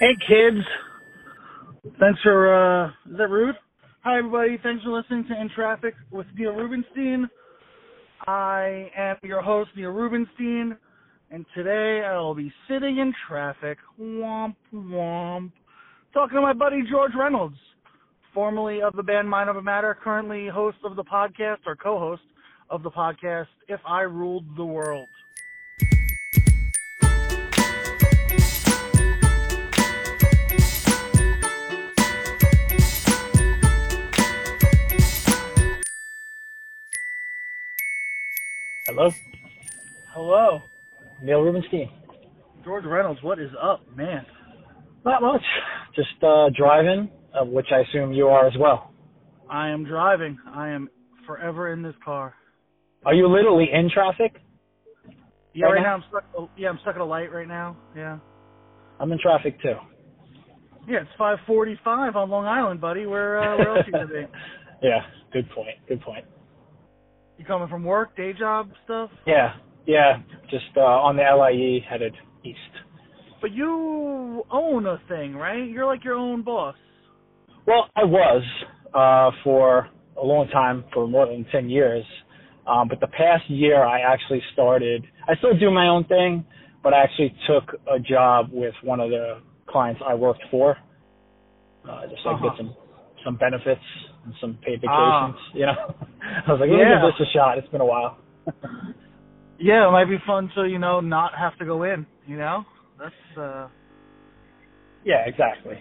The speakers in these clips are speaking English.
Hey kids. Thanks for uh is that rude? Hi everybody, thanks for listening to In Traffic with Neil Rubenstein. I am your host, Neil Rubenstein, and today I'll be sitting in traffic, womp womp, talking to my buddy George Reynolds, formerly of the band Mind Over Matter, currently host of the podcast or co-host of the podcast If I Ruled the World. Hello, Hello, Neil Rubenstein. George Reynolds. What is up, man? Not much. Just uh, driving, uh, which I assume you are as well. I am driving. I am forever in this car. Are you literally in traffic? Yeah, Right right now? now I'm stuck. oh, Yeah, I'm stuck at a light right now. Yeah. I'm in traffic too. Yeah, it's 5:45 on Long Island, buddy. Where uh, where else you gonna be? yeah, good point. Good point. You coming from work, day job stuff? Yeah, yeah. Just uh, on the LIE headed east. But you own a thing, right? You're like your own boss. Well, I was uh, for a long time, for more than ten years. Um, but the past year, I actually started. I still do my own thing, but I actually took a job with one of the clients I worked for. Uh, just like Uh-huh. get some some benefits and some paid vacations. Ah. You know, I was like, let me Yeah. give this a shot. It's been a while. Yeah, it might be fun to you know not have to go in. You know, that's. uh yeah, exactly.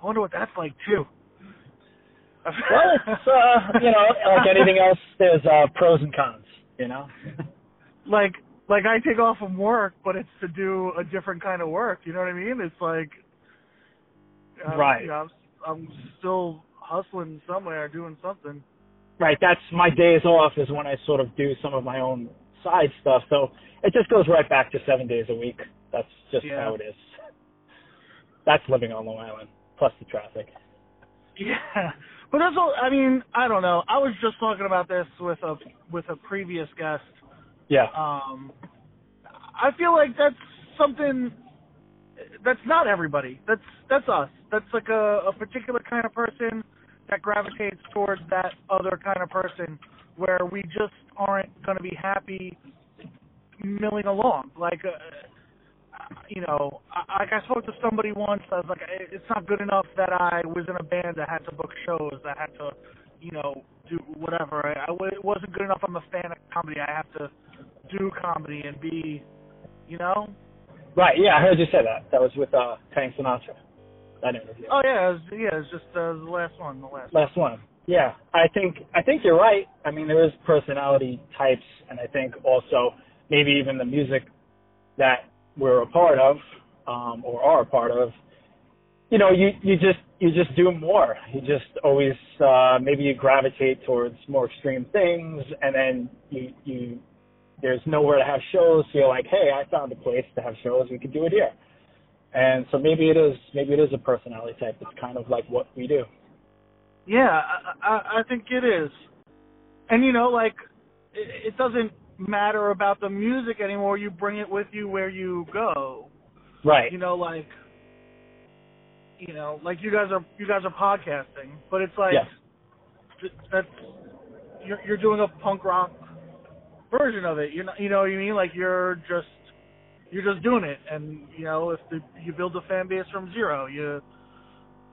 I wonder what that's like too. Well, it's uh, you know, like anything else, there's uh, pros and cons. You know. like like I take off from work, but it's to do a different kind of work. You know what I mean? It's like, um, Right. You know, I'm, I'm still hustling somewhere, doing something. Right, that's my days off is when I sort of do some of my own side stuff. So it just goes right back to seven days a week. That's just Yeah. how it is. That's living on Long Island, plus the traffic. Yeah, but that's all. I mean, I don't know. I was just talking about this with a with a previous guest. Yeah. Um, I feel like that's something that's not everybody. That's that's us. That's like a, a particular kind of person that gravitates towards that other kind of person where we just aren't going to be happy milling along. Like, uh, you know, I, like I spoke to somebody once. I was like, it's not good enough that I was in a band that had to book shows, that had to, you know, do whatever. I, I it wasn't good enough. I'm a fan of comedy. I have to do comedy and be, you know. Right, yeah, I heard you say that. That was with uh Tank Sinatra. That interview. Oh yeah, it was, yeah. It's just uh, the last one. The last. Last one. Yeah. I think I think you're right. I mean there is personality types and I think also maybe even the music that we're a part of, um, or are a part of, you know, you, you just you just do more. You just always uh maybe you gravitate towards more extreme things and then you you there's nowhere to have shows, so you're like, Hey, I found a place to have shows, we could do it here. And so maybe it is maybe it is a personality type. It's kind of like what we do. Yeah, I, I, I think it is. And you know, like, it, it doesn't matter about the music anymore. You bring it with you where you go. Right. You know, like, you know, like you guys are you guys are podcasting, but it's like Yes. that's you're you're doing a punk rock version of it. You're not, you know what I mean? Like you're just you're just doing it, and you know, if the, you build a fan base from zero, you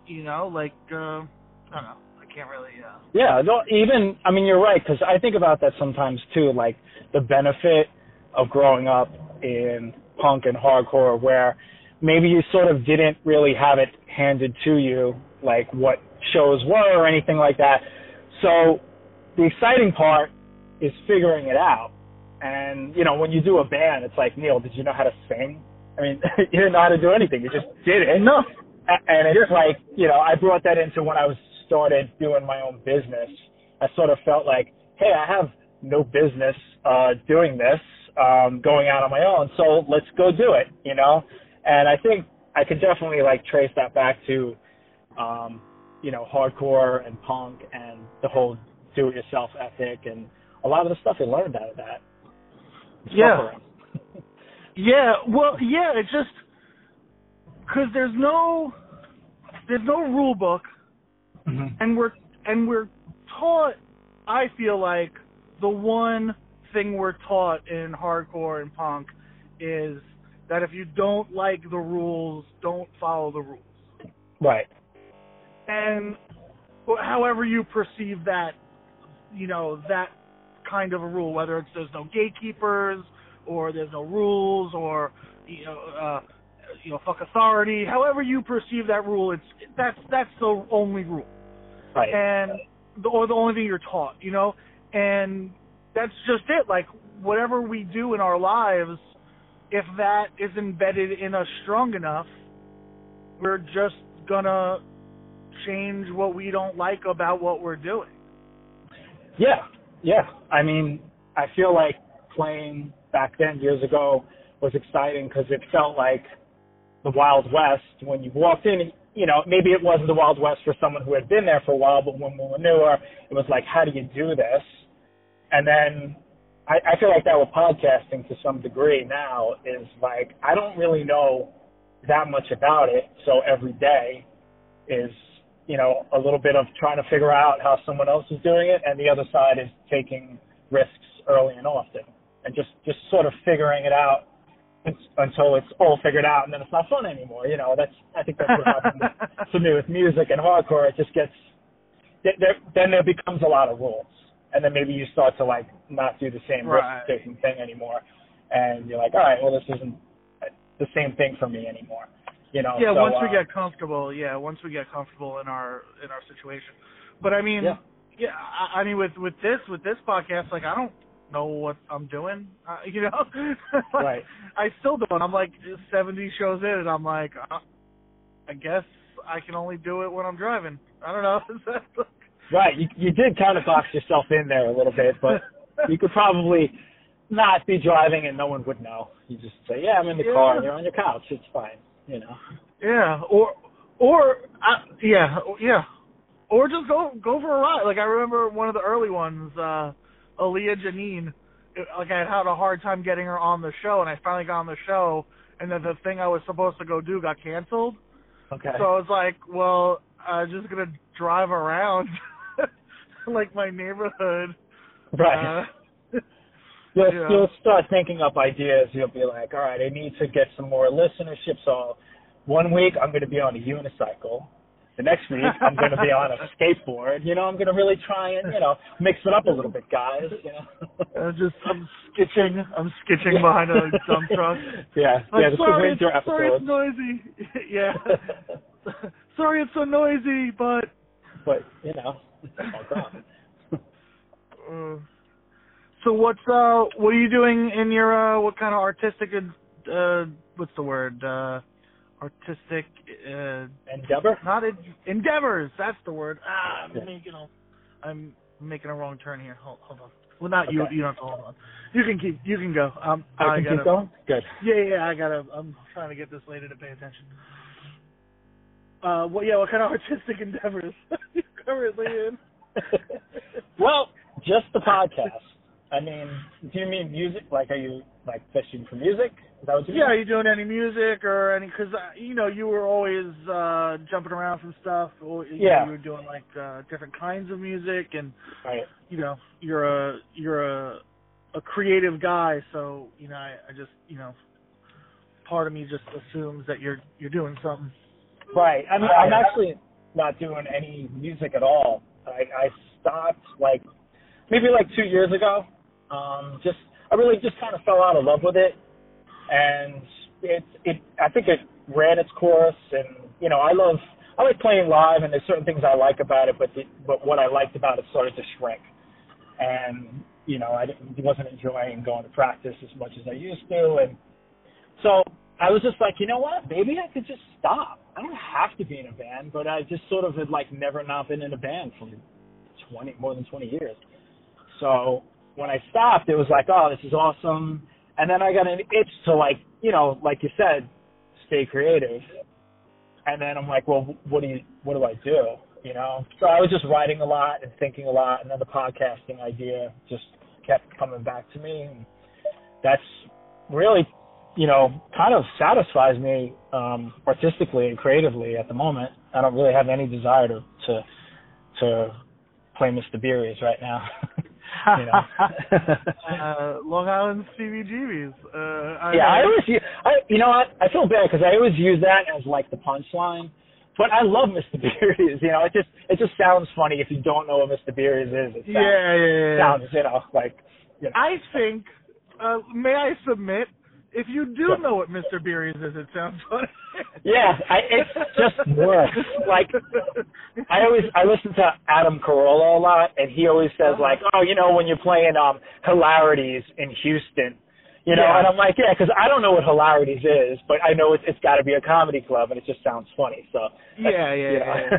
you know, like uh, I don't know. I can't really. Uh, Yeah, no, even I mean you're right because I think about that sometimes too, like the benefit of growing up in punk and hardcore, where maybe you sort of didn't really have it handed to you, like what shows were or anything like that. So the exciting part is figuring it out. And you know, when you do a band, it's like Neil, did you know how to sing? I mean, you didn't know how to do anything. You just did it. no. A- and it's like you know I brought that into when I was started doing my own business. I sort of felt like, hey, I have no business uh doing this, um, going out on my own, so let's go do it, you know. And I think I could definitely like trace that back to, um, you know, hardcore and punk and the whole do-it-yourself ethic and a lot of the stuff I learned out of that. Yeah. Yeah, well, yeah, it just because there's no there's no rule book, Mhm. and we're and we're taught. I feel like the one thing we're taught in hardcore and punk is that if you don't like the rules, don't follow the rules. Right. And however you perceive that, you know, that kind of a rule, whether it's there's no gatekeepers or there's no rules or you know, uh, you know, fuck authority. However you perceive that rule, it's that's that's the only rule, Right. and the, or the only thing you're taught, you know, and that's just it. Like whatever we do in our lives, if that is embedded in us strong enough, we're just gonna change what we don't like about what we're doing. Yeah, yeah. I mean, I feel like playing back then years ago was exciting because it felt like the Wild West when you walked in. You know, maybe it wasn't the Wild West for someone who had been there for a while, but when we were newer, it was like, how do you do this? And then I, I feel like that with podcasting to some degree now is like I don't really know that much about it, so every day is you know, a little bit of trying to figure out how someone else is doing it, and the other side is taking risks early and often, and just just sort of figuring it out until it's all figured out, and then it's not fun anymore. You know, that's I think that's what happened with, to me with music and hardcore. It just gets there, then there becomes a lot of rules, and then maybe you start to like not do the same Right. risk taking thing anymore, and you're like, all right, well this isn't the same thing for me anymore. You know, yeah, so, once we uh, get comfortable, yeah, once we get comfortable in our in our situation. But I mean, Yeah. yeah, I, I mean with with this with this podcast, like I don't know what I'm doing, uh, you know. Right. I still don't. I'm like 70 shows in, and I'm like, uh, I guess I can only do it when I'm driving. I don't know. Right. You you did kind of box yourself in there a little bit, but you could probably not be driving and no one would know. You just say, "Yeah, I'm in the Yeah. car and you're on your couch. It's fine." You know. Yeah, or or uh, yeah, yeah, or just go go for a ride. Like I remember one of the early ones, uh Aaliyah Janine. it- Like I had had a hard time getting her on the show, and I finally got on the show, and then the thing I was supposed to go do got canceled. Okay. So I was like, well, I'm just gonna drive around like my neighborhood. right. Uh, you'll yeah. you'll start thinking up ideas. You'll be like, "All right, I need to get some more listenership." So one week I'm going to be on a unicycle. The next week I'm going to be on a skateboard. You know, I'm going to really try and you know mix it up a little bit, guys. You know. uh, just I'm skitching. I'm skitching behind a dump truck. Yeah. Like, yeah. This sorry, is winter it's, sorry, it's noisy. yeah. sorry, it's so noisy, but but you know, it's all gone. uh, so what's uh what are you doing in your uh what kind of artistic uh what's the word uh artistic uh Endeavor. not en- endeavors that's the word ah I'm Yeah. making a I'm making a wrong turn here hold, hold on well not you Okay. you don't have to hold on you can keep you can go um I can gotta keep going. Good. yeah yeah I gotta I'm trying to get this lady to pay attention uh what yeah what kind of artistic endeavors are you currently in well, just the podcast. I mean, do you mean music? Like, are you like fishing for music? Is that what you Yeah, are you doing any music or any? Because uh, you know you were always uh jumping around from stuff. Or, you Yeah. know, you were doing like uh different kinds of music, and Right. you know you're a you're a a creative guy. So you know I, I just you know part of me just assumes that you're you're doing something. Right. I mean, I'm actually not doing any music at all. I, I stopped like maybe like two years ago. Um, just I really just kind of fell out of love with it, and it it I think it ran its course, and you know I love I like playing live, and there's certain things I like about it, but the, but what I liked about it started to shrink, and you know I wasn't enjoying going to practice as much as I used to, and so I was just like, you know what? Maybe I could just stop. I don't have to be in a band, but I just sort of had like never not been in a band for twenty more than twenty years. So when I stopped, it was like, oh, this is awesome. And then I got an itch to like, you know, like you said, stay creative. And then I'm like, well, what do you, what do I do? You know, so I was just writing a lot and thinking a lot, and then the podcasting idea just kept coming back to me. And that's really you know, kind of satisfies me um, artistically and creatively at the moment. I don't really have any desire to to, to play Mr. Beery's right now. you know. uh, Long Island CBGBs. Uh, I, yeah, I always use, I you know what I feel bad because I always use that as like the punchline. But I love Mr. Beery's. You know, it just it just sounds funny if you don't know what Mr. Beery's is. It sounds, yeah, yeah, yeah. sounds you know like. You know. I think. Uh, may I submit? If you do know what Mr. Beery's is, it sounds funny. Yeah, I, it's just worse. Like I always I listen to Adam Carolla a lot, and he always says like, oh, you know, when you're playing um hilarities in Houston, you know, Yeah. and I'm like, yeah, because I don't know what hilarities is, but I know it's, it's got to be a comedy club, and it just sounds funny. So Yeah, yeah, you know. yeah.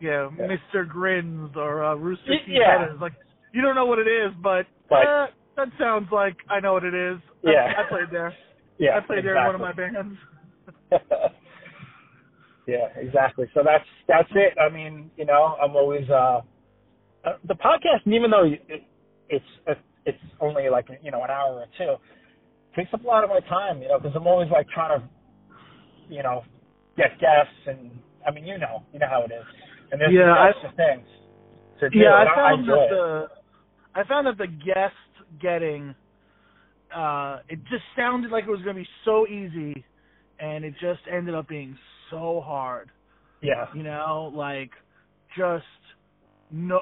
yeah, Yeah. Mr. Grins or uh, Rooster Teeth yeah. Like you don't know what it is, but, But- uh, that sounds like I know what it is. Yeah. I, played there. yeah, I played there in one of my bands. yeah, exactly. So that's that's it. I mean, you know, I'm always uh, uh the podcast, even though it, it's it's only like you know an hour or two, takes up a lot of my time. You know, because I'm always like trying to, you know, get guests, and I mean, you know, you know how it is, and there's Yeah, I- extra things to do. Yeah, I found enjoy that the I found that the guest getting uh it just sounded like it was going to be so easy and it just ended up being so hard. yeah, You know, like just no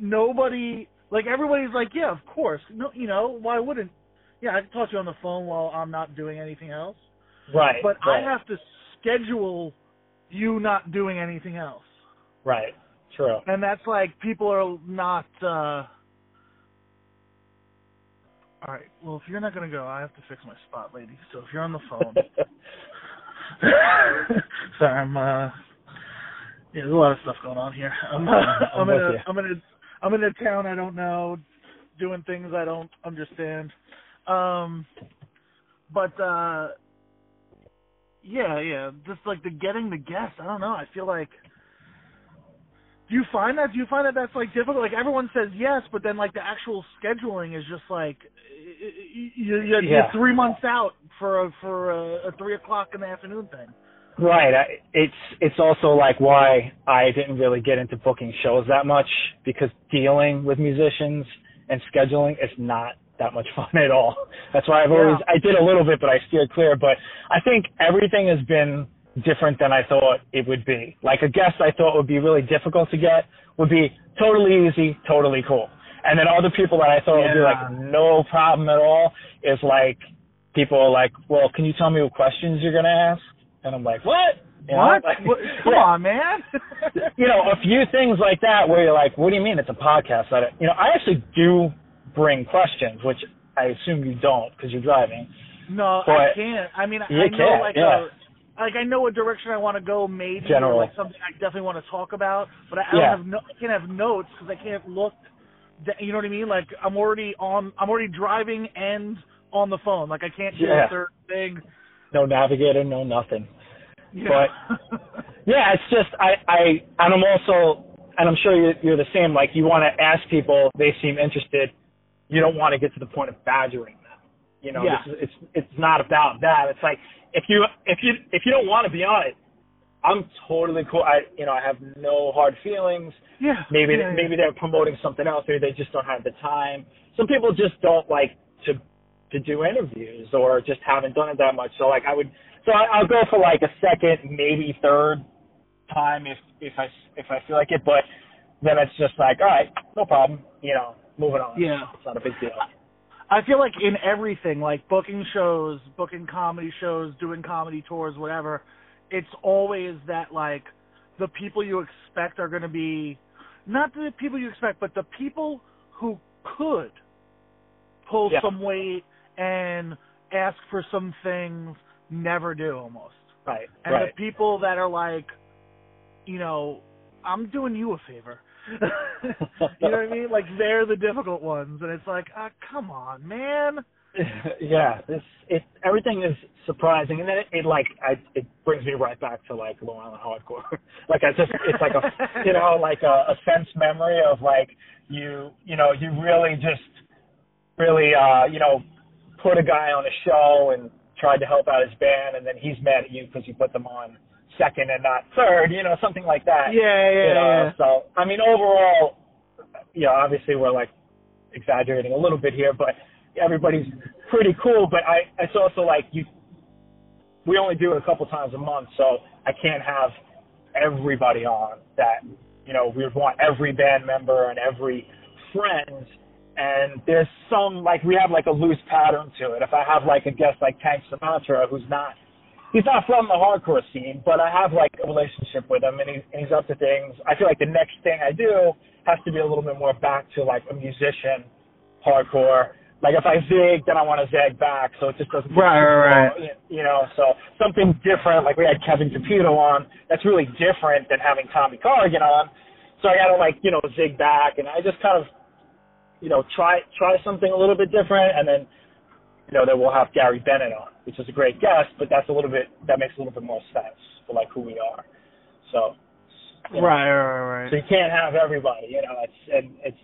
nobody like everybody's like, "Yeah, of course." No, you know, why wouldn't Yeah, I can talk to you on the phone while I'm not doing anything else. right. But right, I have to schedule you not doing anything else. right, true. and that's like people are not uh all right. Well if you're not going to go i have to fix my spot lady. So if you're on the phone. Sorry i'm uh yeah there's a lot of stuff going on here. I'm, I'm, I'm in a you. i'm in a i'm in a town i don't know doing things i don't understand. Um but uh yeah yeah just like the getting the guests i don't know. I feel like do you find that? Do you find that that's like difficult? Like everyone says yes, but then like the actual scheduling is just like you, you, Yeah. you're three months out for a, for a, a three o'clock in the afternoon thing. Right. I, it's it's also like why I didn't really get into booking shows that much because dealing with musicians and scheduling is not that much fun at all. That's why I've always I did a little bit, but I steered clear. But I think everything has been different than I thought it would be. Like a guest I thought would be really difficult to get would be totally easy, totally cool. And then other people that I thought would be like no problem at all is like people are like, well, can you tell me what questions you're gonna ask? And I'm like, what? You know, what? like- what? Come Yeah. on, man. You know, a few things like that where you're like, what do you mean it's a podcast? I don't, you know, I actually do bring questions, which I assume you don't because you're driving. no, I But- can't. I mean, You I know can't, like yeah. a like I know what direction I want to go, maybe, General. or like something I definitely want to talk about, but I, I Yeah. don't have no, I can't have notes because I can't look. You know what I mean? Like I'm already on. I'm already driving and on the phone. Like I can't do Yeah. a third thing. No navigator, no nothing. You But- Yeah, it's just I I and I'm also and I'm sure you're, you're the same. Like you want to ask people, they seem interested. You don't want to get to the point of badgering them. You know, Yeah. this is, it's it's not about that. It's like if you if you if you don't want to be on it, I'm totally cool. I you know I have no hard feelings. yeah. Maybe yeah, maybe they're promoting something else. Maybe they just don't have the time. Some people just don't like to to do interviews or just haven't done it that much. So like I would so I, I'll go for like a second, maybe third time if if I if I feel like it. But then it's just like all right, no problem. You know, moving on. Yeah. it's not a big deal. I feel like in everything, like booking shows, booking comedy shows, doing comedy tours, whatever, it's always that like the people you expect are going to be not the people you expect, but the people who could pull Yeah. some weight and ask for some things never do almost. Right, And right. the people that are like, you know, I'm doing you a favor. you know what I mean? Like they're the difficult ones, and it's like, ah, come on, man. yeah, this it everything is surprising, and then it, it like I it brings me right back to like Long Island hardcore. like I just it's like a you know like a, a sense memory of like you you know you really just really uh you know put a guy on a show and tried to help out his band, and then he's mad at you because you put them on second and not third, you know, something like that. Yeah, yeah, you know? yeah. So I mean, overall, you know, obviously we're like exaggerating a little bit here, but everybody's pretty cool. But I, it's also like you, we only do it a couple times a month, so I can't have everybody on that. You know, we would want every band member and every friend. And there's some like we have like a loose pattern to it. If I have like a guest like Tank Sinatra, who's not he's not from the hardcore scene, but I have like a relationship with him, and, he, and he's up to things. I feel like the next thing I do has to be a little bit more back to like a musician, hardcore. Like if I zig, then I want to zag back, so it just doesn't. Right, right, right. You know, so something different. Like we had Kevin Capito on. That's really different than having Tommy Corrigan on. So I got to like you know zig back, and I just kind of, you know, try try something a little bit different, and then you know, then we'll have Gary Bennett on, which is a great guest, but that's a little bit that makes a little bit more sense for like who we are. So you know, Right, right, right. so you can't have everybody, you know, it's and it's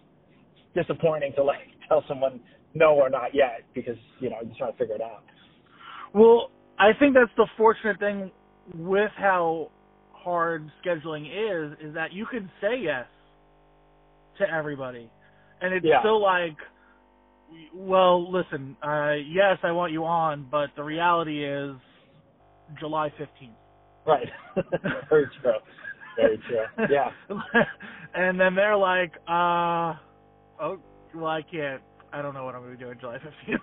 disappointing to like tell someone no or not yet because, you know, you're trying to figure it out. Well, I think that's the fortunate thing with how hard scheduling is, is that you can say yes to everybody, and it's Yeah. still like, well, listen, uh, yes, I want you on, but the reality is July fifteenth. Right. Very true. Very true. Yeah. and then they're like, uh, oh, well, I can't. I don't know what I'm going to be doing July fifteenth.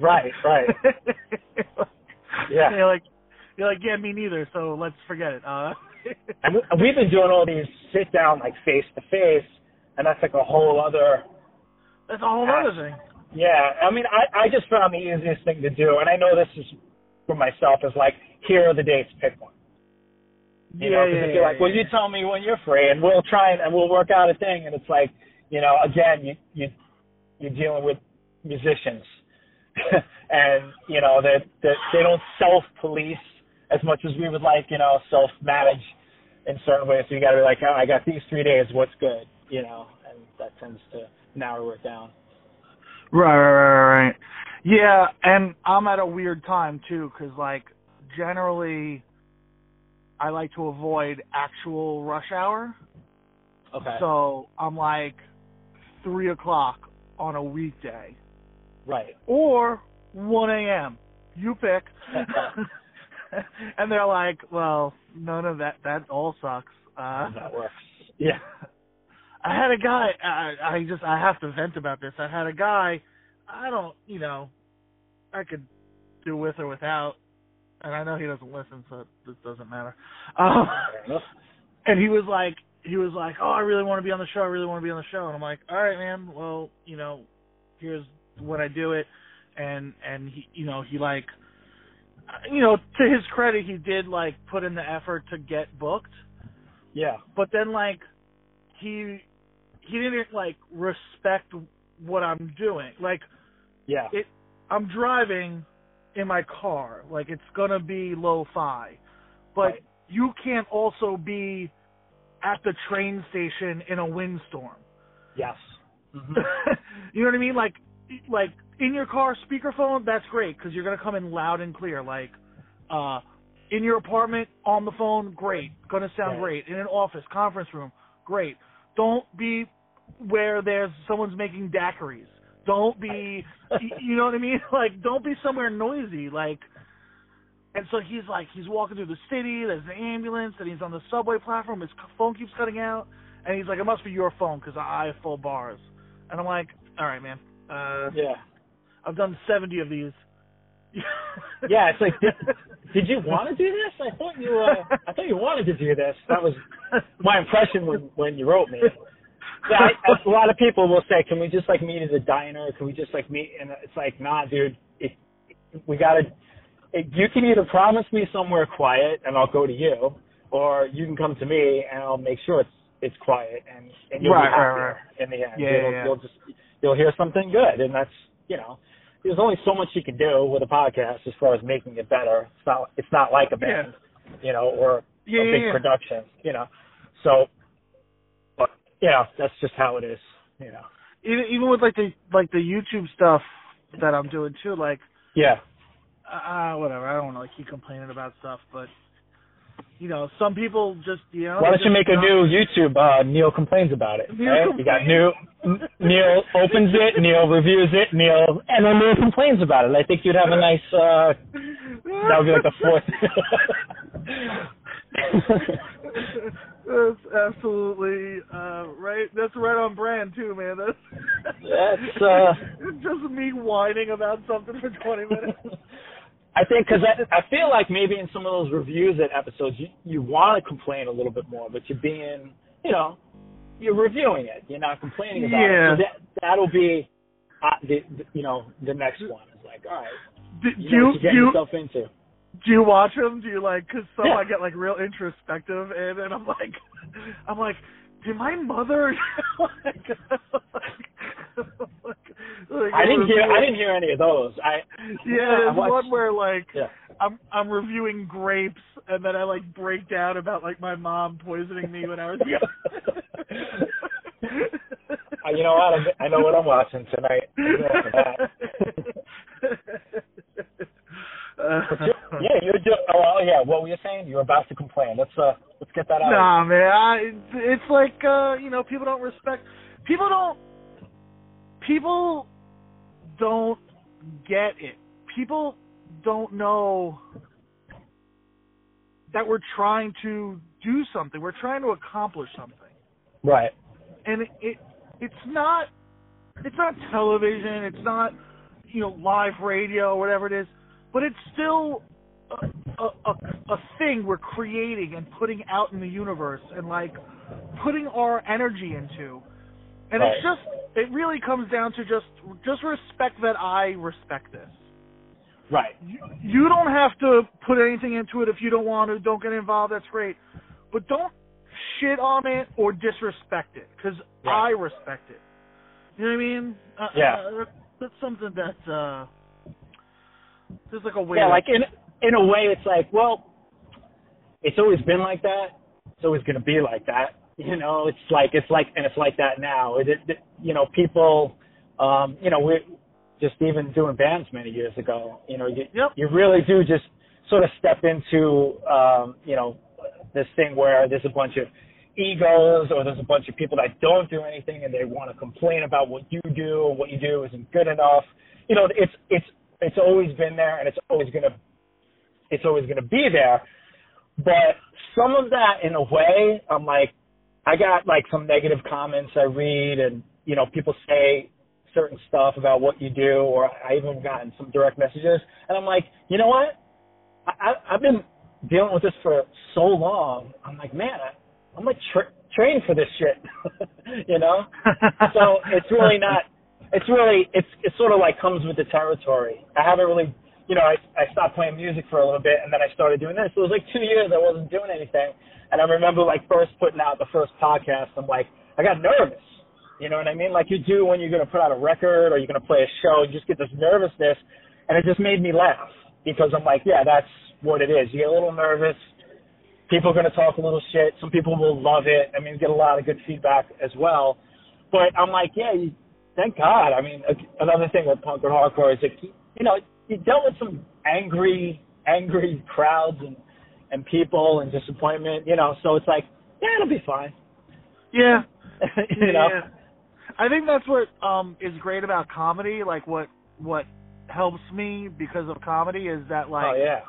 Right, right. Yeah. You're like, you're like, yeah, me neither. So let's forget it. Uh, and we've been doing all these sit down like face to face and that's like a whole other that's a whole other thing. Yeah, I mean, I I just found the easiest thing to do, and I know this is for myself is like here are the dates, pick one. You know, yeah, because yeah, if you're yeah, like, well, you tell me when you're free, and we'll try and, and we'll work out a thing, and it's like, you know, again, you you you're dealing with musicians, and you know that that they don't self police as much as we would like, you know, self manage in certain ways. So you got to be like, oh, I got these three days, what's good, you know, and that tends to narrow it down. Right, right, right, right. Yeah, and I'm at a weird time too, because like generally, I like to avoid actual rush hour. Okay. So I'm like three o'clock on a weekday, right. or one a.m. You pick. and they're like, well, none of that. That all sucks. Uh, that works. Yeah. I had a guy. I, I just I have to vent about this. I had a guy. I don't, you know, I could do with or without, and I know he doesn't listen, so this doesn't matter. Um, and he was like, he was like, oh, I really want to be on the show. I really want to be on the show. And I'm like, all right, man. Well, you know, here's when I do it, and and he, you know, he like, you know, to his credit, he did like put in the effort to get booked Yeah. but then like he he didn't like respect what I'm doing. Like Yeah. it I'm driving in my car. Like it's gonna be lo fi. But Right. you can't also be at the train station in a windstorm. Yes. Mhm. you know what I mean? Like like in your car speakerphone, that's great because you're gonna come in loud and clear. Like uh in your apartment on the phone, great, gonna sound Right. great. In an office, conference room, great. Don't be where there's someone's making daiquiris. Don't be, you know what I mean? Like, don't be somewhere noisy. Like, and so he's like, he's walking through the city. There's an ambulance, and he's on the subway platform. His phone keeps cutting out, and he's like, it must be your phone because I have full bars. And I'm like, all right, man. Uh, yeah. I've done 70 of these. Yeah, it's like, did, did you want to do this? I thought you, uh, I thought you wanted to do this. That was my impression when when you wrote me. Yeah, I, a lot of people will say, "Can we just like meet at a diner? Can we just like meet?" And it's like, "Nah, dude. It, we gotta. It, you can either promise me somewhere quiet and I'll go to you, or you can come to me and I'll make sure it's it's quiet and and you'll Right, be right, happier in the end. Yeah, you'll, yeah. you'll just you'll hear something good, and that's you know." There's only so much you can do with a podcast as far as making it better. It's not it's not like a band, you know, or yeah, a yeah, big yeah. production, you know. So, but yeah, that's just how it is, you know. Even even with like the like the YouTube stuff that I'm doing too. Like, Yeah, uh, whatever. I don't want to like keep complaining about stuff, but you know, some people just you know. Why don't you just make a new YouTube? Uh, Neil complains about it. Neil right? You got new. Neil. Neil opens it. Neil reviews it. Neil and then Neil complains about it. I think you'd have a nice. uh That would be like the fourth. That's absolutely uh right. That's right on brand too, man. That's That's, uh, just me whining about something for twenty minutes. I think because I, I feel like maybe in some of those reviews at episodes you you want to complain a little bit more, but you're being you know you're reviewing it. You're not complaining about Yeah. it. So that that'll be uh, the, the you know the next one is like all right Do, you know you you're do getting you, yourself into. do you watch them? Do you like? Because some Yeah. I get like real introspective, and then I'm like, I'm like, did my mother? like, like, I didn't hear I didn't hear any of those. I Yeah, I there's watched- one where like yeah. I'm I'm reviewing grapes and then I like break down about like my mom poisoning me when I was young. Uh, you know what? I, I know what I'm watching tonight. I'm going for that. But you- yeah, you're do- oh well, yeah. What were you saying? You're about to complain. Let's uh, let's get that out. Nah, man. I, it's like uh, you know, people don't respect. People don't. People don't get it. People don't know that we're trying to do something. We're trying to accomplish something. Right. and it, it it's not it's not television, it's not you know live radio, or whatever it is, but it's still a, a, a, a thing we're creating and putting out in the universe and like putting our energy into. And Right. it's just it really comes down to just just respect that I respect this. Right. You, you don't have to put anything into it if you don't want to. Don't get involved. That's great, but don't shit on it or disrespect it because Right. I respect it. You know what I mean? Uh, Yeah. Uh, that's something that uh, there's like a way. Yeah, like in in a way, it's like, well, it's always been like that. It's always going to be like that. You know, it's like it's like and it's like that now. It, it, you know, people, um, you know, we just even doing bands many years ago. You know, you Yep. you really do just sort of step into, um, you know, this thing where there's a bunch of egos or there's a bunch of people that don't do anything and they want to complain about what you do or what you do isn't good enough. You know, it's it's it's always been there and it's always gonna it's always gonna be there. But some of that in a way, I'm like I got like some negative comments I read and you know, people say certain stuff about what you do or I even gotten some direct messages and I'm like, you know what? I, I I've been dealing with this for so long. I'm like, man, I, I'm like tra- trained for this shit, you know. so it's really not. It's really it's it sort of like comes with the territory. I haven't really, you know, I I stopped playing music for a little bit and then I started doing this. It was like two years I wasn't doing anything, and I remember like first putting out the first podcast. I'm like, I got nervous. You know what I mean? Like you do when you're gonna put out a record or you're gonna play a show. You just get this nervousness, and it just made me laugh because I'm like, yeah, that's what it is. You get a little nervous. People are going to talk a little shit. Some people will love it. I mean, get a lot of good feedback as well. But I'm like, yeah, you, thank God. I mean, another thing with punk and hardcore is that, you know, you dealt with some angry, angry crowds and, and people and disappointment, you know, so it's like, yeah, it'll be fine. yeah. you know? Yeah. I think that's what um is great about comedy. Like what what helps me because of comedy is that like oh, yeah.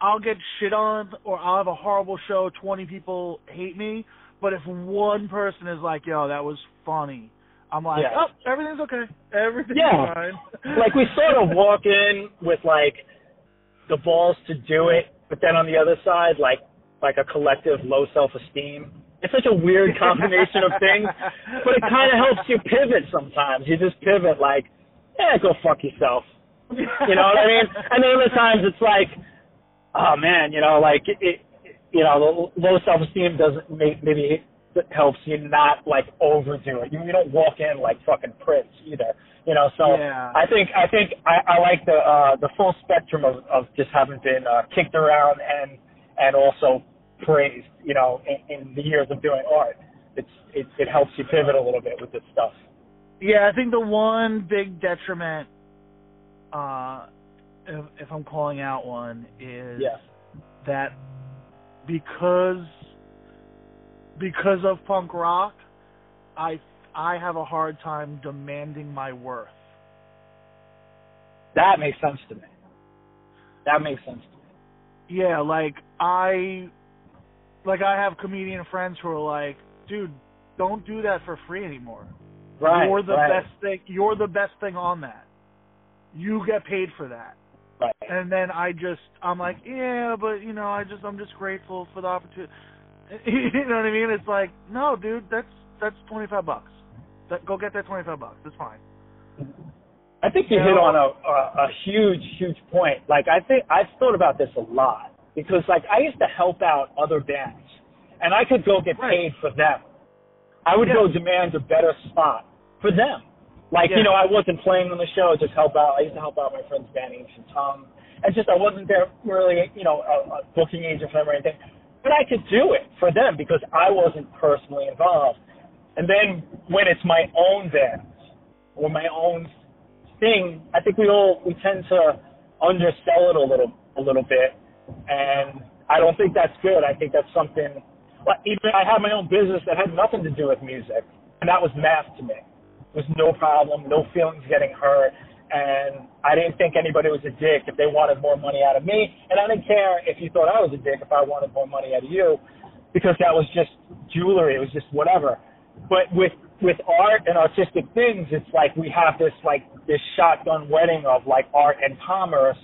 I'll get shit on or I'll have a horrible show, twenty people hate me, but if one person is like, "Yo, that was funny," I'm like, Yeah. "Oh, everything's okay. Everything's Yeah. fine." like we sort of walk in with like the balls to do it, but then on the other side, like like a collective low self esteem. It's such a weird combination of things, but it kind of helps you pivot sometimes. You just pivot like, yeah, go fuck yourself. You know what I mean? And then other times it's like, oh man, you know, like it, it you know, the low self esteem doesn't make maybe it helps you not like overdo it. You, you don't walk in like fucking Prince either. You know, so Yeah. I think I think I, I like the uh the full spectrum of, of just having been uh, kicked around and and also praised, you know, in, in the years of doing art. It's it it helps you pivot a little bit with this stuff. Yeah, I think the one big detriment uh if, if I'm calling out one is Yeah. that because because of punk rock, I I have a hard time demanding my worth. That makes sense to me. That makes sense to me. Yeah, like I like I have comedian friends who are like, dude, don't do that for free anymore. Right. you're the right, best thing you're the best thing on that. You get paid for that. Right. And then I just I'm like, yeah, but you know, I just I'm just grateful for the opportunity. you know what I mean? It's like, no, dude, that's that's 25 bucks. That, go get that 25 bucks. It's fine. I think you You hit know- on a, a a huge huge point. Like I think I've thought about this a lot because like I used to help out other bands, and I could go get Right. paid for them. I would Yeah. go demand a better spot for them. Like Yeah. you know, I wasn't playing on the show, just help out. I used to help out my friend's band, Ancient Tongue, and just I wasn't there really, you know, a, a booking agent for them or anything. But I could do it for them because I wasn't personally involved. And then when it's my own band or my own thing, I think we all we tend to undersell it a little a little bit, and I don't think that's good. I think that's something. Like even I had my own business that had nothing to do with music, and that was math to me. It was no problem, no feelings getting hurt, and I didn't think anybody was a dick if they wanted more money out of me, and I didn't care if you thought I was a dick if I wanted more money out of you, because that was just jewelry. It was just whatever. But with with art and artistic things, it's like we have this like this shotgun wedding of like art and commerce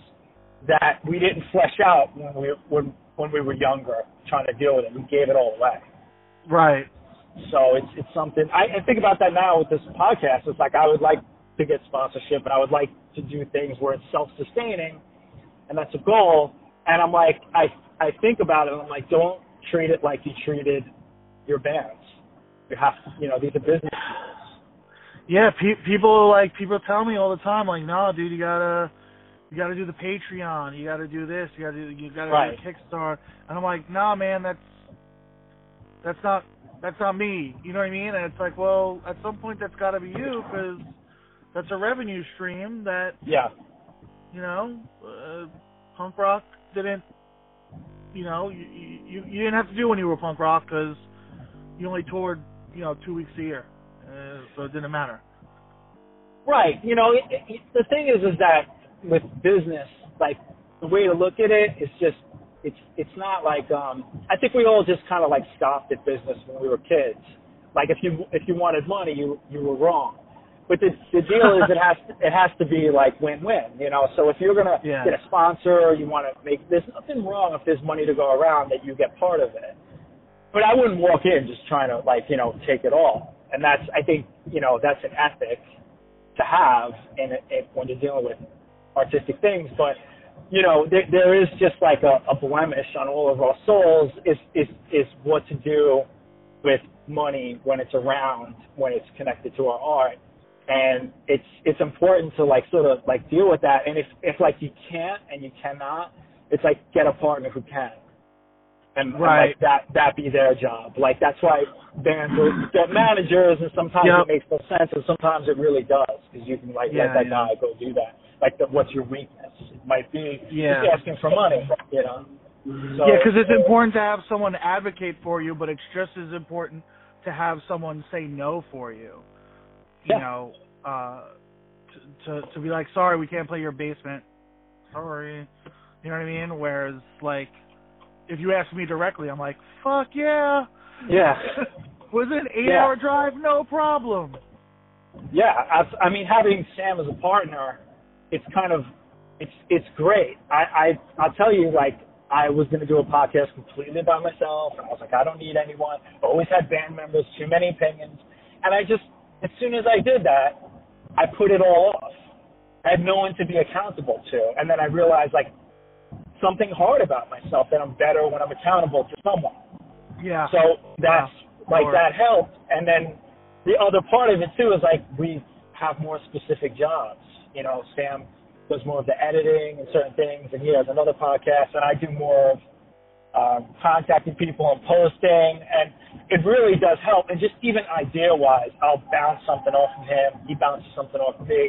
that we didn't flesh out when we when when we were younger, trying to deal with it. We gave it all away. Right. So it's it's something I, I think about that now with this podcast. It's like I would like to get sponsorship and I would like to do things where it's self sustaining and that's a goal. And I'm like I I think about it and I'm like, don't treat it like you treated your bands. You have to, you know, these are business deals. Yeah, pe- people like people tell me all the time, like, no, dude, you gotta, you gotta do the Patreon, you gotta do this, you gotta do, you gotta Right. do Kickstarter, and I'm like, nah, man, that's, that's not, that's not me. You know what I mean? And it's like, well, at some point, that's got to be you, because that's a revenue stream that, Yeah. you know, uh, punk rock didn't, you know, you, you you didn't have to do when you were punk rock because you only toured, you know, two weeks a year, uh, so it didn't matter. Right. You know, it, it, the thing is, is that with business, like the way to look at it is just it's it's not like um I think we all just kind of like stopped at business when we were kids. Like if you if you wanted money, you you were wrong. But the the deal is it has to, it has to be like win-win, you know. So if you're gonna Yeah. get a sponsor, you want to make there's nothing wrong if there's money to go around that you get part of it. But I wouldn't walk in just trying to like you know take it all. And that's I think you know that's an ethic to have in, in when you're dealing with artistic things. But you know there there is just like a, a blemish on all of our souls is is is what to do with money when it's around when it's connected to our art and it's it's important to like sort of like deal with that and if if like you can't and you cannot it's like get a partner who can and, and, like that that be their job like that's why bands will get managers and sometimes Yep. it makes no sense and sometimes it really does because you can like Yeah, let that yeah. guy go do that like the, what's your weakness it might be Yeah. just asking for money you know so, Yeah, because it's important to have someone advocate for you, but it's just as important to have someone say no for you. You Yeah. know, uh, to, to to be like, sorry, we can't play your basement. Sorry, you know what I mean? Whereas, like, if you ask me directly, I'm like, fuck yeah. yeah Was it an Yeah. eight-hour drive? No problem. Yeah, I, I mean, having Sam as a partner, it's kind of, it's it's great. I I I'll tell you, like, I was going to do a podcast completely by myself, and I was like, I don't need anyone. Always had band members, too many opinions, and I just, as soon as I did that, I put it all off. I had no one to be accountable to, and then I realized like something hard about myself that I'm better when I'm accountable to someone. Yeah. So that's Yeah, like sure. that helped. And then the other part of it too is like we have more specific jobs. You know, Sam does more of the editing and certain things, and he has another podcast, and I do more of um, contacting people and posting, and it really does help. And just even idea wise, I'll bounce something off of him, he bounces something off of me,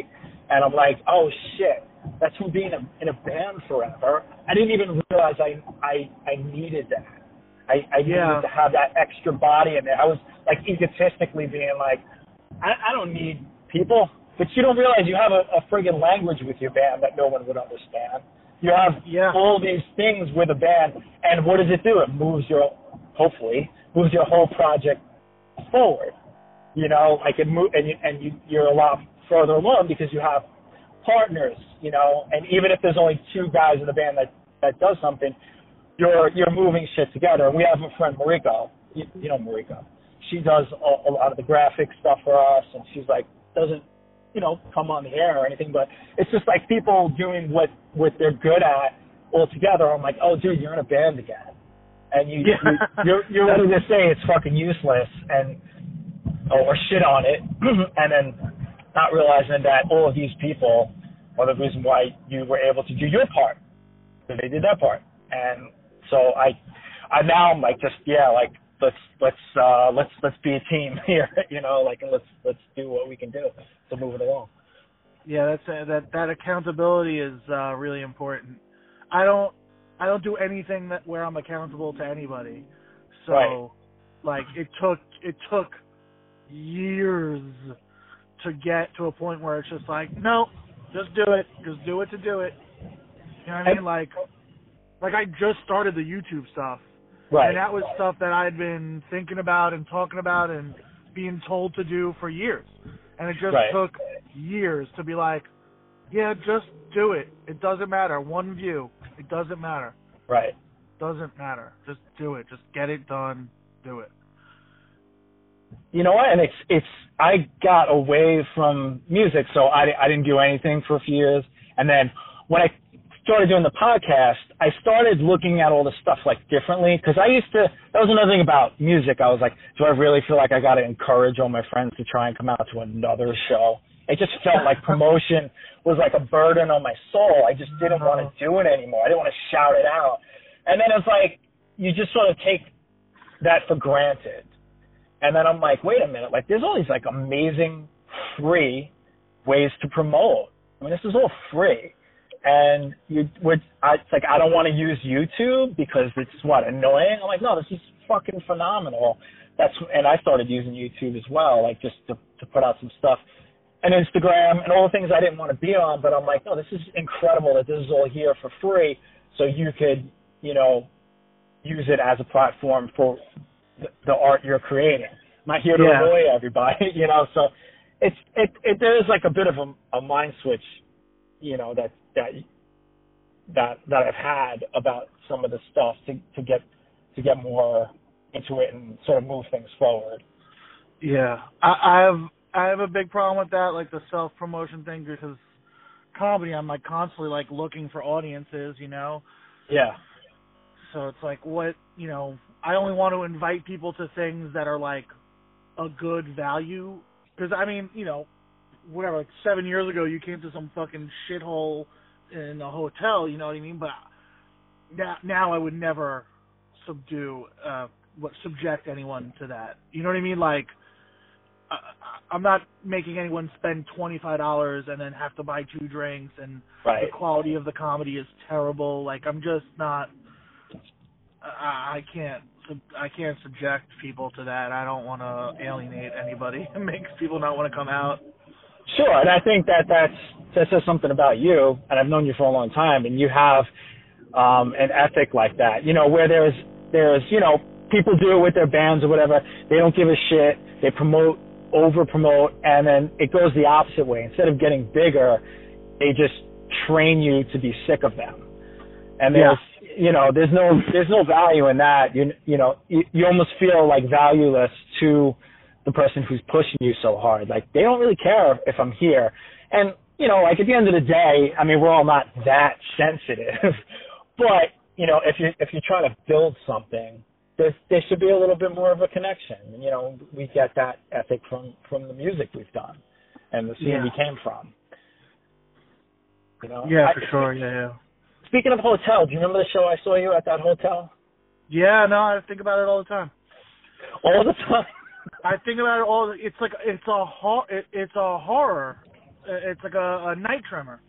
and I'm like, oh shit, that's from being a, in a band forever. I didn't even realize I I I needed that. I, I Yeah. needed to have that extra body in there. I was like egotistically being like, I, I don't need people, but you don't realize you have a, a friggin' language with your band that no one would understand. You have Yeah. all these things with a band, and what does it do? It moves your, hopefully, moves your whole project forward. You know, like it move, and you, and you, you're a lot further along because you have partners. You know, and even if there's only two guys in the band that that does something, you're you're moving shit together. And we have a friend Mariko. You, you know Mariko. She does a, a lot of the graphic stuff for us, and she's like doesn't you know come on the air or anything, but it's just like people doing what what they're good at all together. I'm like, oh dude, you're in a band again, and you, Yeah. you you're you're ready to say it's fucking useless and or shit on it, and then not realizing that all of these people are the reason why you were able to do your part. They did that part, and so I, I now I'm like just yeah, like let's let's uh let's let's be a team here, you know, like and let's let's do what we can do to move it along. Yeah, that's uh, that that accountability is uh really important. I don't I don't do anything that where I'm accountable to anybody. So Right. like it took it took years to get to a point where it's just like, no, just do it. Just do it to do it. You know what I mean? Like like I just started the YouTube stuff. Right. And that was stuff that I'd been thinking about and talking about and being told to do for years. And it just Right. took years to be like, yeah, just do it. It doesn't matter. One view. It doesn't matter. Right. Doesn't matter. Just do it. Just get it done. Do it. you know what? And it's it's I got away from music, so I I didn't do anything for a few years, and then when I started doing the podcast, I started looking at all the stuff like differently because I used to. That was another thing about music. I was like, do I really feel like I got to encourage all my friends to try and come out to another show? It just felt like promotion was like a burden on my soul. I just didn't want to uh-huh. do it anymore. I didn't want to shout it out. And then it's like you just sort of take that for granted. And then I'm like, wait a minute, like there's all these like amazing free ways to promote. I mean, this is all free. And you would, I, it's like, I don't want to use YouTube because it's what, annoying? I'm like, no, this is fucking phenomenal. That's, and I started using YouTube as well, like just to, to put out some stuff. And Instagram and all the things I didn't want to be on, but I'm like, no, this is incredible that this is all here for free. So you could, you know, use it as a platform for the, the art you're creating. I'm not here to Yeah. annoy everybody, you know. So it's it, it there is like a bit of a, a mind switch, you know, that that that that I've had about some of the stuff to to get to get more into it and sort of move things forward. Yeah, I, I have I have a big problem with that, like the self promotion thing, because comedy, I'm like constantly like looking for audiences, you know. Yeah. So it's like what you know. I only want to invite people to things that are like a good value, because I mean, you know, whatever. Like seven years ago, you came to some fucking shithole in a hotel, you know what I mean? But now, now I would never subdue, uh, what subject anyone to that. You know what I mean? Like, I, I'm not making anyone spend twenty five dollars and then have to buy two drinks and Right. the quality of the comedy is terrible. Like I'm just not. I, I can't. I can't subject people to that. I don't want to alienate anybody. It makes people not want to come out. Sure, and I think that that's that says something about you, and I've known you for a long time, and you have um an ethic like that. You know, where there's there's you know people do it with their bands or whatever. They don't give a shit. They promote, over promote, and then it goes the opposite way. Instead of getting bigger, they just train you to be sick of them. And there's you know there's no there's no value in that. You you know you, you almost feel like valueless to the person who's pushing you so hard. Like they don't really care if I'm here. And you know, like at the end of the day, I mean, we're all not that sensitive. but you know, if you if you're trying to build something, there there should be a little bit more of a connection. And, you know, we get that ethic from from the music we've done and the scene Yeah. we came from. You know. Yeah, I- for sure. Yeah, yeah. Speaking of hotel, do you remember the show I saw you at that hotel? Yeah, no, I think about it all the time. All the time. I think about it all. It's like it's a hor- it, It's a horror. Uh, It's like a, a night tremor.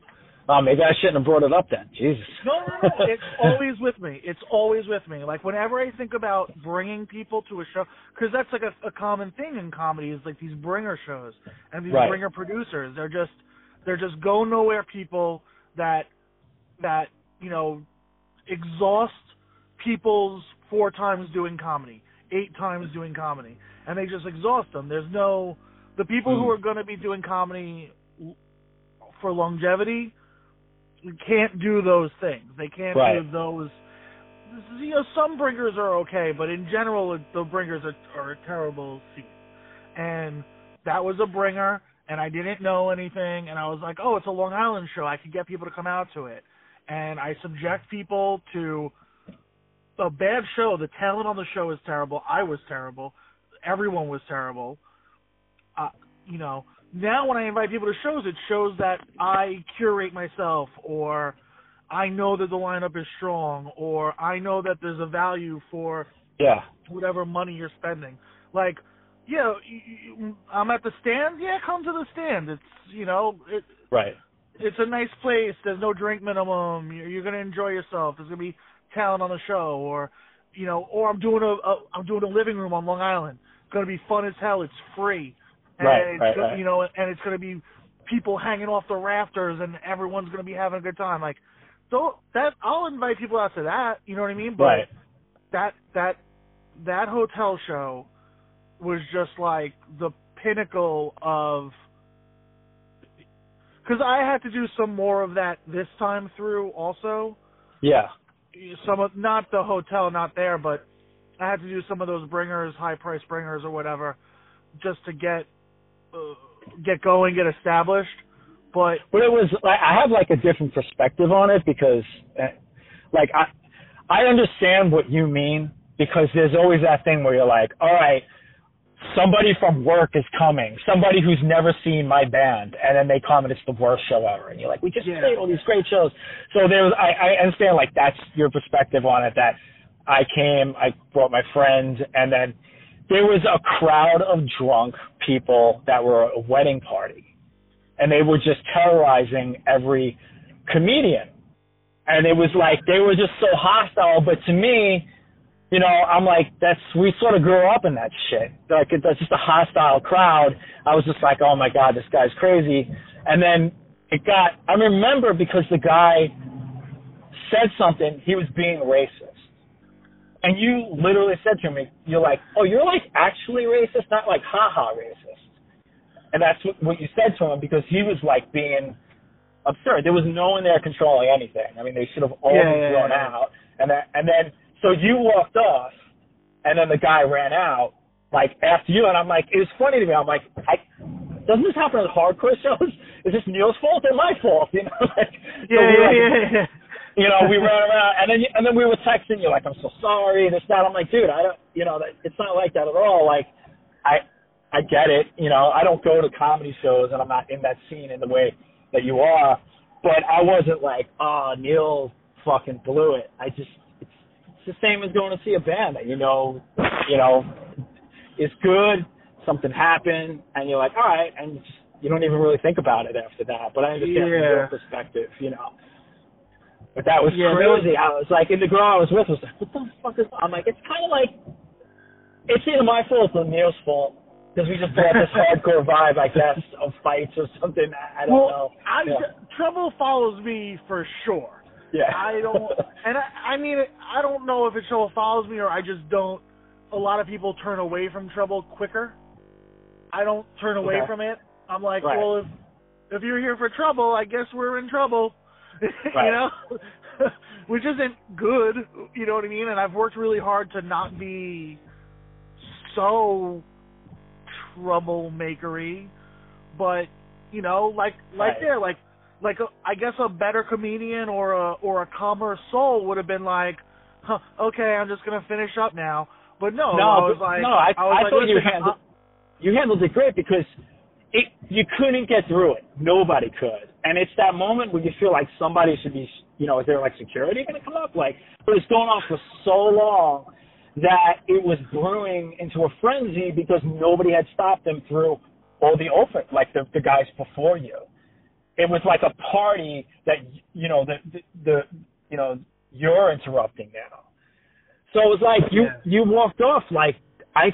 Oh, maybe I shouldn't have brought it up then. Jesus. No, no, no. It's always with me. It's always with me. Like whenever I think about bringing people to a show, because that's like a, a common thing in comedy is like these bringer shows and these Right. bringer producers. They're just they're just go nowhere people that that you know exhaust people's four times doing comedy, eight times doing comedy, and they just exhaust them. There's no the people who Mm. are going to be doing comedy for longevity can't do those things. They can't Right. do those. You know, some bringers are okay, but in general, the bringers are, are a terrible scene. And that was a bringer, and I didn't know anything, and I was like, oh, it's a Long Island show. I could get people to come out to it. And I subject people to a bad show. The talent on the show is terrible. I was terrible. Everyone was terrible. Uh, you know, now when I invite people to shows, it shows that I curate myself, or I know that the lineup is strong, or I know that there's a value for Yeah. whatever money you're spending. Like, yeah, you, you, I'm at the stand. Yeah, come to the stand. It's you know, it, Right. it's a nice place. There's no drink minimum. You're, you're gonna enjoy yourself. There's gonna be talent on the show, or you know, or I'm doing a, a I'm doing a living room on Long Island. It's gonna be fun as hell. It's free, and Right, it's right, gonna, right. you know, and it's gonna be people hanging off the rafters, and everyone's gonna be having a good time. Like, so that I'll invite people out to that. You know what I mean? But Right. that that that hotel show was just like the pinnacle of because I had to do some more of that this time through also Yeah. Some of not the hotel not there but I had to do some of those bringers high price bringers or whatever just to get uh, get going get established. But But it was I have like a different perspective on it because, uh, like I, I understand what you mean because there's always that thing where you're like, all right, somebody from work is coming, somebody who's never seen my band, and then they come and it's the worst show ever, and you're like, we just Yeah. played all these great shows. So there was, I, I understand like that's your perspective on it. That I came, I brought my friend, and then there was a crowd of drunk people that were a wedding party and they were just terrorizing every comedian. And it was like they were just so hostile. But to me, you know, I'm like, that's we sort of grew up in that shit. Like it, that's just a hostile crowd. I was just like, oh my god, this guy's crazy. And then it got. I remember because the guy said something. He was being racist. And you literally said to me, you're like, oh, you're like actually racist, not like haha racist. And that's what, what you said to him because he was like being absurd. There was no one there controlling anything. I mean, they should have all Yeah, been thrown yeah. out. And then, and then, so you walked off, and then the guy ran out, like after you. And I'm like, it was funny to me. I'm like, I, doesn't this happen at hardcore shows? Is this Neil's fault or my fault? You know, like, so yeah we yeah, were, yeah you know, we ran around, and then and then we were texting you like, I'm so sorry, this that. I'm like, dude, I don't, you know, that, it's not like that at all. Like, I I get it, you know, I don't go to comedy shows, and I'm not in that scene in the way that you are, but I wasn't like, oh, Neil fucking blew it. I just, it's, the same as going to see a band that you know, you know, is good. Something happened, and you're like, all right, and you, just, you don't even really think about it after that. But I understand from Yeah. your perspective, you know. But that was Yeah, there was- crazy. I was like, and the girl I was with was like, what the fuck is? I'm like, it's kind of like, it's either my fault or Neil's fault because we just brought this hardcore vibe, I guess, of fights or something. I, I don't well, know. I, Yeah. trouble follows me for sure Yeah. I don't, and I, I mean, I don't know if it trouble follows me or I just don't. A lot of people turn away from trouble quicker. I don't turn away Okay. from it. I'm like, Right. well, if if you're here for trouble, I guess we're in trouble. Right. you know, which isn't good. You know what I mean? And I've worked really hard to not be so troublemakery, but you know, like like Right. there, like like a, I guess a better comedian or a or a calmer soul would have been like, huh, okay, I'm just gonna finish up now. But no, no, I was but- like, no, I, I I like, thought you handled uh, you handled it great because it you couldn't get through it. Nobody could, and it's that moment where you feel like somebody should be, you know, is there like security going to come up? Like, but it's going on for so long that it was brewing into a frenzy because nobody had stopped them through all the open, like the the guys before you. It was like a party that you know the the, the you know you're interrupting now. So it was like you Yeah. you walked off like I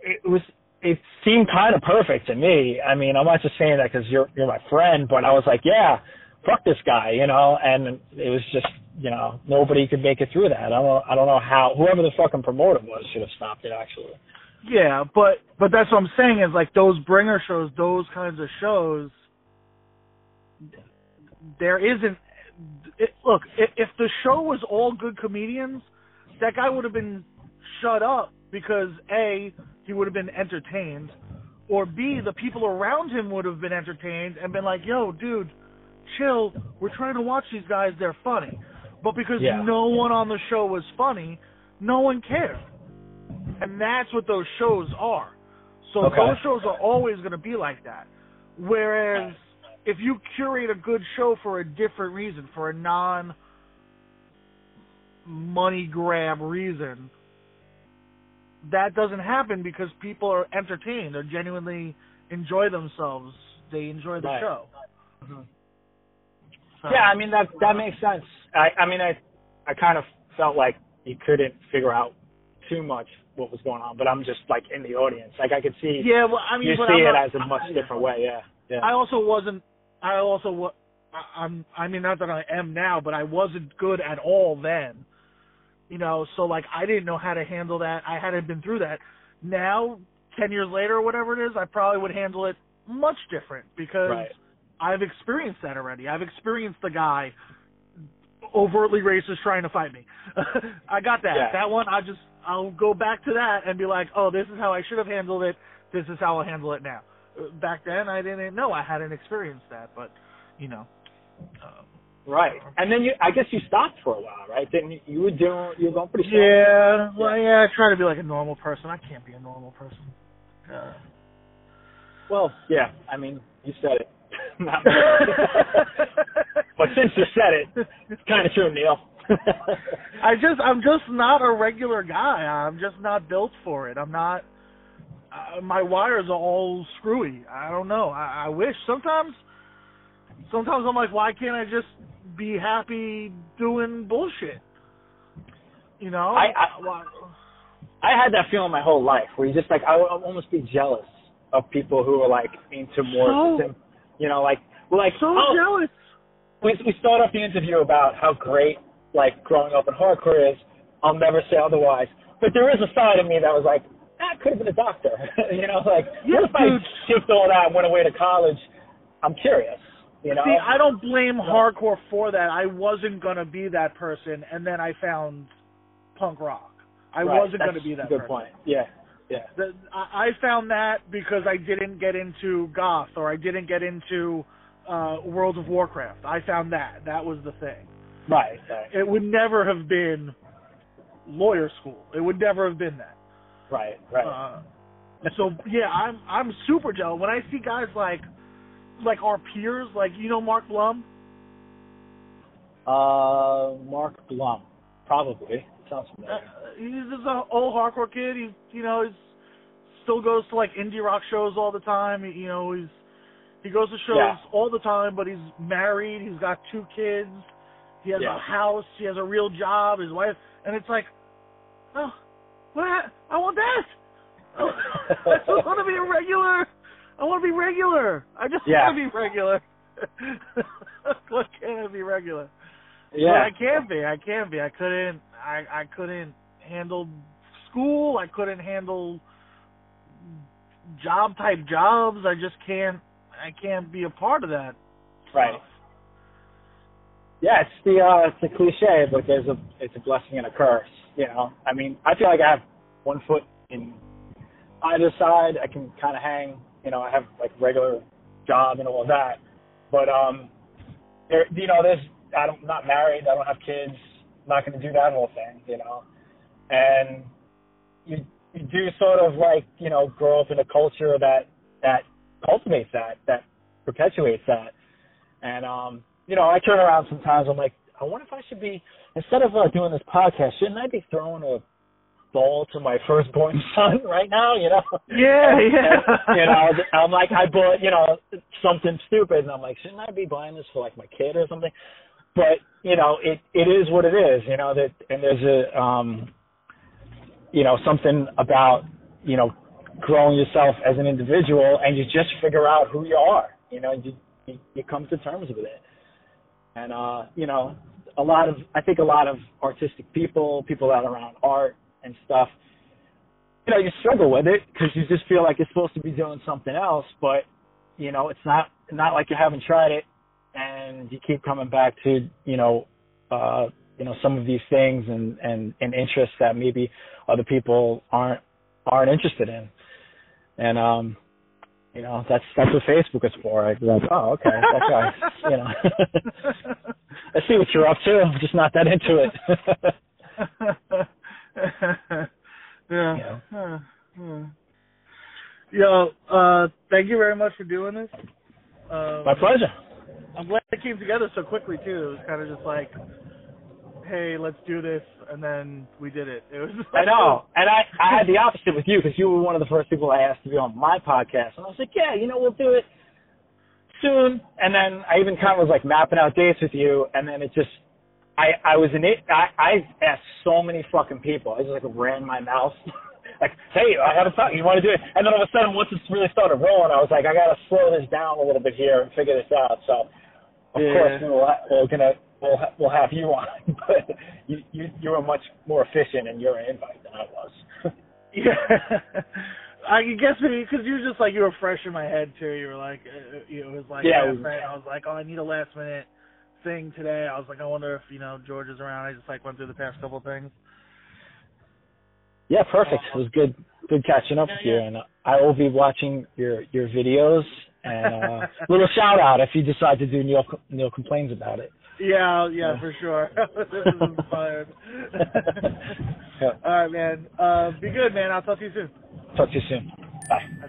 it was it seemed kind of perfect to me. I mean, I'm not just saying that because you're you're my friend, but I was like, yeah, fuck this guy, you know. And it was just you know nobody could make it through that. I don't I don't know how whoever the fucking promoter was should have stopped it actually. Yeah, but but that's what I'm saying is like those bringer shows, those kinds of shows. There isn't. It, look, if, if the show was all good comedians, that guy would have been shut up because a he would have been entertained, or b the people around him would have been entertained and been like, "Yo, dude, chill. We're trying to watch these guys. They're funny." But because Yeah. no one on the show was funny, no one cared. And that's what those shows are. So Okay. those shows are always going to be like that. Whereas if you curate a good show for a different reason, for a non money grab reason, that doesn't happen because people are entertained. They genuinely enjoy themselves. They enjoy the Right. show. So- Yeah, I mean that that makes sense. I I mean I I kind of felt like you couldn't figure out too much what was going on, but I'm just like in the audience. Like I could see yeah, well, I mean, you see I'm it not- as a much different way. Yeah, yeah. I also wasn't. I also I- I'm. I mean, not that I am now, but I wasn't good at all then. You know, so like I didn't know how to handle that. I hadn't been through that. Now, ten years later, or whatever it is, I probably would handle it much different because Right. I've experienced that already. I've experienced the guy overtly racist trying to fight me. I got that. Yeah. That one, I just I'll go back to that and be like, oh, this is how I should have handled it. This is how I'll handle it now. Back then, I didn't know. I hadn't experienced that, but you know. Um, right. And then you I guess you stopped for a while, right? Didn't you? You were doing you were going pretty strong. yeah, well, yeah. I try to be like a normal person. I can't be a normal person. Uh, Well, yeah. I mean, you said it. But since you said it, it's kind of true, Neil. I just I'm just not a regular guy. I'm just not built for it. I'm not. Uh, my wires are all screwy. I don't know. I, I wish sometimes. Sometimes I'm like, why can't I just be happy doing bullshit? You know. I- I- Why- I had that feeling my whole life, where you just like I would almost be jealous of people who are like into more, So- sim- you know, like like so oh, jealous. we we start off the interview about how great like growing up in hardcore is. I'll never say otherwise. But there is a side of me that was like, that could have been a doctor. you know, like Yeah, what if I dude. skipped all that and went away to college? I'm curious. You know. See, I don't blame No. hardcore for that. I wasn't gonna be that person, and then I found punk rock. I Right, wasn't that's gonna be that good person. point. Yeah. Yeah. The, I I found that because I didn't get into goth or I didn't get into uh World of Warcraft. I found that. That was the thing. Right. Right. It would never have been lawyer school. It would never have been that. Right. Right. Uh, so yeah, I'm I'm super jealous when I see guys like like our peers, like you know Mark Blum. Uh, Mark Blum, probably sounds Uh, familiar. he's just an old hardcore kid. He's you know he's still goes to like indie rock shows all the time. He, you know he's he goes to shows Yeah. all the time, but he's married. He's got two kids. He has Yeah. a house. He has a real job. His wife, and it's like, oh, what? I want that. Oh, I just want to be a regular. I want to be regular. I just Yeah. want to be regular. what can't I be regular? But yeah. I can't be. I can't be. I couldn't. I I couldn't handle school. I couldn't handle job type jobs. I just can't. I can't be a part of that. Right. Yeah, it's the uh it's a cliche, but there's a it's a blessing and a curse. You know, I mean, I feel like I have one foot in either side. I can kind of hang. You know, I have like regular job and all that, but um, there, you know, there's I don't not married. I don't have kids. not going to do that whole thing. You know, and you you do sort of like you know grow up in a culture that that cultivates that that perpetuates that, and um you know, I turn around sometimes. I'm like, I wonder if I should be instead of uh, doing this podcast, shouldn't I be throwing a ball to my firstborn son right now, you know. Yeah, And- yeah. and, you know, I'm like, I bought, you know, something stupid, and I'm like, shouldn't I be buying this for like my kid or something? But you know, it it is what it is, you know. That and there's a, um, you know, something about you know growing yourself as an individual, and you just figure out who you are. You know, you you, you come to terms with it, and uh, you know, a lot of I think a lot of artistic people, people that are around art and stuff, you know, you struggle with it because you just feel like you're supposed to be doing something else, but you know, it's not not like you haven't tried it, and you keep coming back to you know, uh, you know, some of these things and and and interests that maybe other people aren't aren't interested in, and um, you know, that's that's what Facebook is for. i Like, oh, okay, that guy, you know, I see what you're up to. I'm just not that into it. yeah. Yeah. Huh. Huh. Yo, uh, thank you very much for doing this. Um, My pleasure. I'm glad it came together so quickly too. It was kind of just like, hey, let's do this, and then we did it. It was. I know, and I I had the opposite with you because you were one of the first people I asked to be on my podcast, and I was like, yeah, you know, we'll do it soon. And then I even kind of was like mapping out dates with you, and then it just, I I was in it. I I asked so many fucking people. I just like ran my mouth. Like, hey, I have a thought. You want to do it? And then all of a sudden, once it really started rolling, I was like, I got to slow this down a little bit here and figure this out. So, of Yeah. course, we we're gonna we'll ha- we'll have you on, but you you you were much more efficient in your invite than I was. Yeah. I guess because you were just like you were fresh in my head too. You were like, uh, it was like Yeah, was-. I was like, oh, I need a last minute thing today. I was like, I wonder if you know George is around. I just like went through the past couple of things. yeah, perfect. It was good good catching up Yeah, with you, yeah. and I will be watching your your videos. And uh, little shout out if you decide to do Neil Neil complains about it. Yeah, yeah, for sure. this is inspired. Yeah. All right, man. Uh, be good, man. I'll talk to you soon. Talk to you soon. Bye.